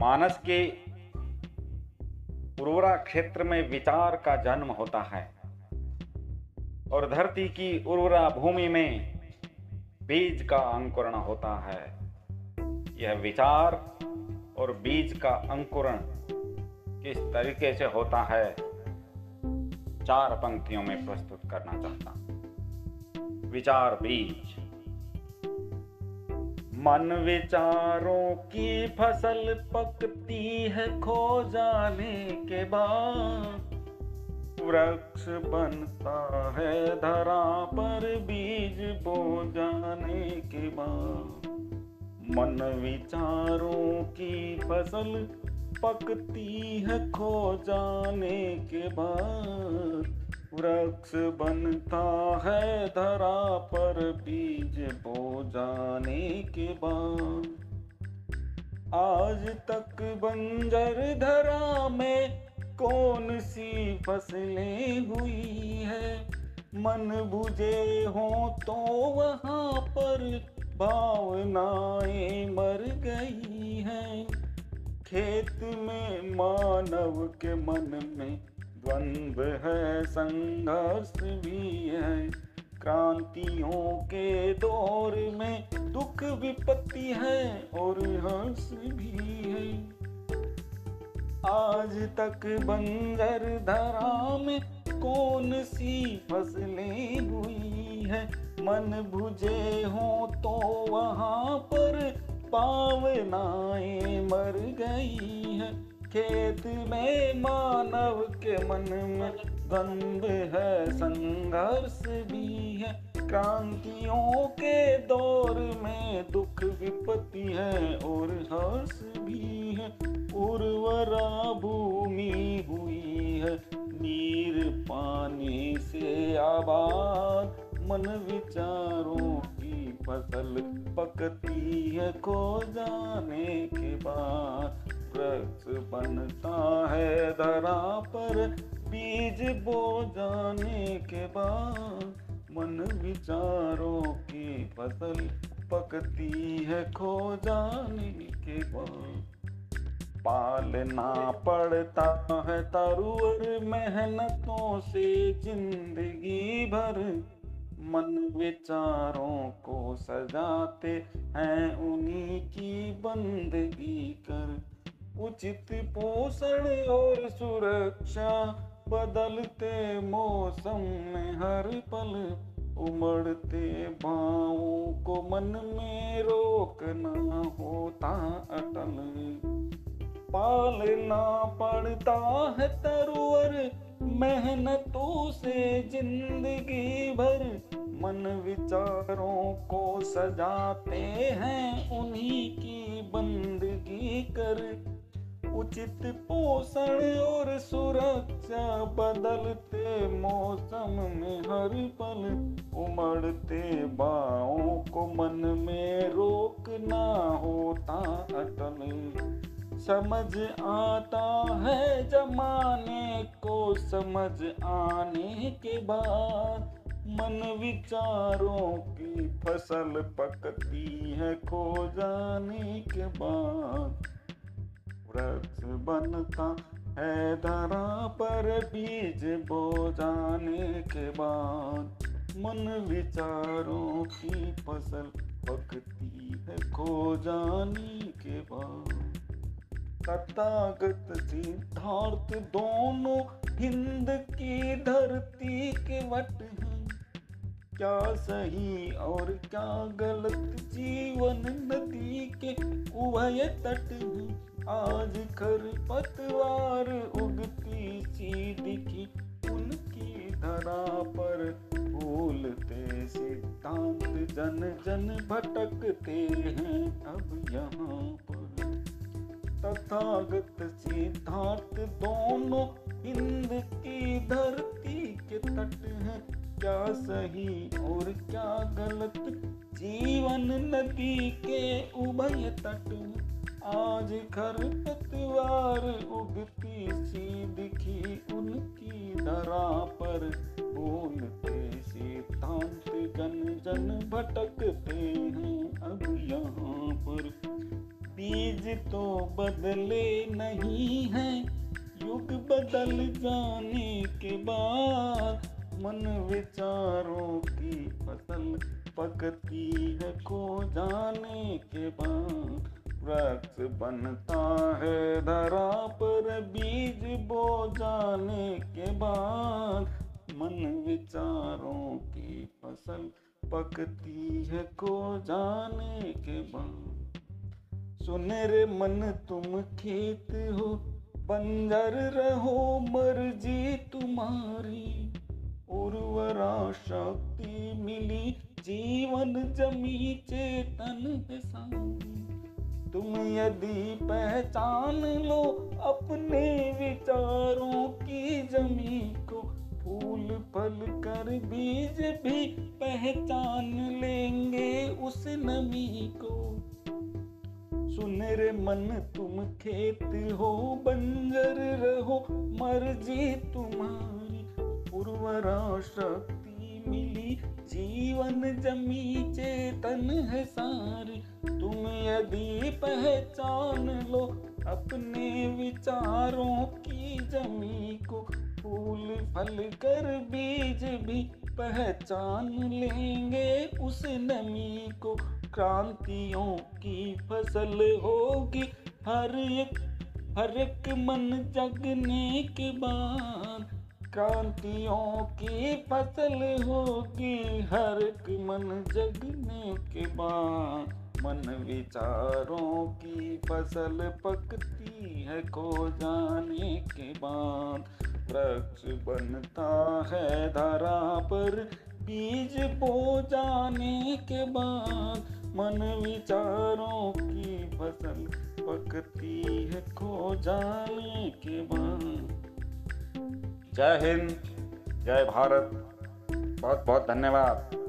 मानस के उर्वरा क्षेत्र में विचार का जन्म होता है। और धरती की उर्वरा भूमि में बीज का अंकुरण होता है। यह विचार और बीज का अंकुरण किस तरीके से होता है, चार पंक्तियों में प्रस्तुत करना चाहता विचार बीज। मन विचारों की फ़सल पकती है खो जाने के बाद। वृक्ष बनता है धरा पर बीज बो जाने के बाद। मन विचारों की फ़सल पकती है खो जाने के बाद। वृक्ष बनता है धरा पर बीज बो जाने के बाद। आज तक बंजर धरा में कौन सी फ़सलें हुई है? मन बुझे हो तो वहाँ पर भावनाएँ मर गई हैं। खेत में मानव के मन में द्वंद्व है, संघर्ष भी है। क्रांतियों के दौर में दुख विपत्ति है और हर्ष भी है। आज तक बंजर धरा में कौन सी फ़सलें हुई है? मन भुजे हो तो वहाँ पर पावनाएँ खेत में मानव के मन में द्वंद है, संघर्ष भी है। क्रांतियों के दौर में दुख विपत्ति है और हर्ष भी है। उर्वरा भूमि हुई है, नीर पानी से आबाद। मन विचारों की फ़सल पकती है, खो जाने के बाद। वृक्ष बनता है धरा पर, बीज बो जाने के बाद मन विचारों की फ़सल पकती है खो जाने के बाद। पालना पड़ता है तरुवर मेहनतों से ज़िंदगी भर। मन विचारों को सजाते हैं, उन्हीं की बंदगी कर। उचित पोषण और सुरक्षा, बदलते मौसम में हर पल उमड़ते भावों को मन में रोकना होता अटल। पालना पड़ता है तरुवर, मेहनतों से ज़िंदगी भर। मन विचारों को सजाते हैं, उन्हीं की बंदगी कर। उचित पोषण और सुरक्षा बदलते मौसम में हर पल उमड़ते बाहों को मन में रोकना होता अटल। समझ आता है जमाने को, समझ आने के बाद मन विचारों की फ़सल पकती है खो जाने के बाद। वृक्ष बनता है दरा पर बीज बो जाने के बाद। मन विचारों की फ़सल पकती है खो जाने के बाद। तथागत सिद्धार्थ दोनों हिंद की धरती के वट हैं। क्या सही और क्या गलत? जीवन नदी के उभय तट हैं आज खर पतवार उगती सी दिखी उनकी धरा पर भूलते सिद्धांत, जन जन भटकते हैं अब यहाँ पर। तथागत सिद्धार्थ दोनों हिंद की धरती के तट हैं। क्या सही। और क्या गलत? जीवन नदी के उभय तट आज खरपतवार उगती सी दिखी उनकी धरा पर। बोलते सिद्धांत जन जन भटकते हैं अब यहाँ पर। बीज तो बदले नहीं है, युग बदल जाने के बाद। मन विचारों की फ़सल पकती है को जाने के बाद। वृक्ष बनता है धरा पर, बीज बो जाने के बाद। मन विचारों की फ़सल पकती है को जाने के बाद। सुने रे मन, तुम खेत हो, बंजर रहो मर्ज़ी तुम्हारी। उर्वरा शक्ति मिली जीवन जमी चेतन है तुम यदि पहचान लो अपने विचारों की जमी को, फूल फल कर बीज भी पहचान लेंगे उस नमी को। सुनर मन, तुम खेत हो, बंजर रहो मर्ज़ी तुम्हारी। उर्वरा शक्ति मिली। जीवन जमी चेतन है सारी। तुम यदि पहचान लो अपने विचारों की जमी को, फूल फल कर बीज भी पहचान लेंगे उस नमी को। क्रांतियों की फ़सल होगी हर एक हर एक मन जगने के बाद। क्रांतियों की फ़सल होगी हर एक मन जगने के बाद। मन विचारों की फ़सल पकती है को जाने के बाद। वृक्ष बनता है धरा पर, बीज बो जाने के बाद। मन विचारों की फ़सल पकती है खो जाने के बाद। जय हिंद जय भारत। बहुत बहुत धन्यवाद।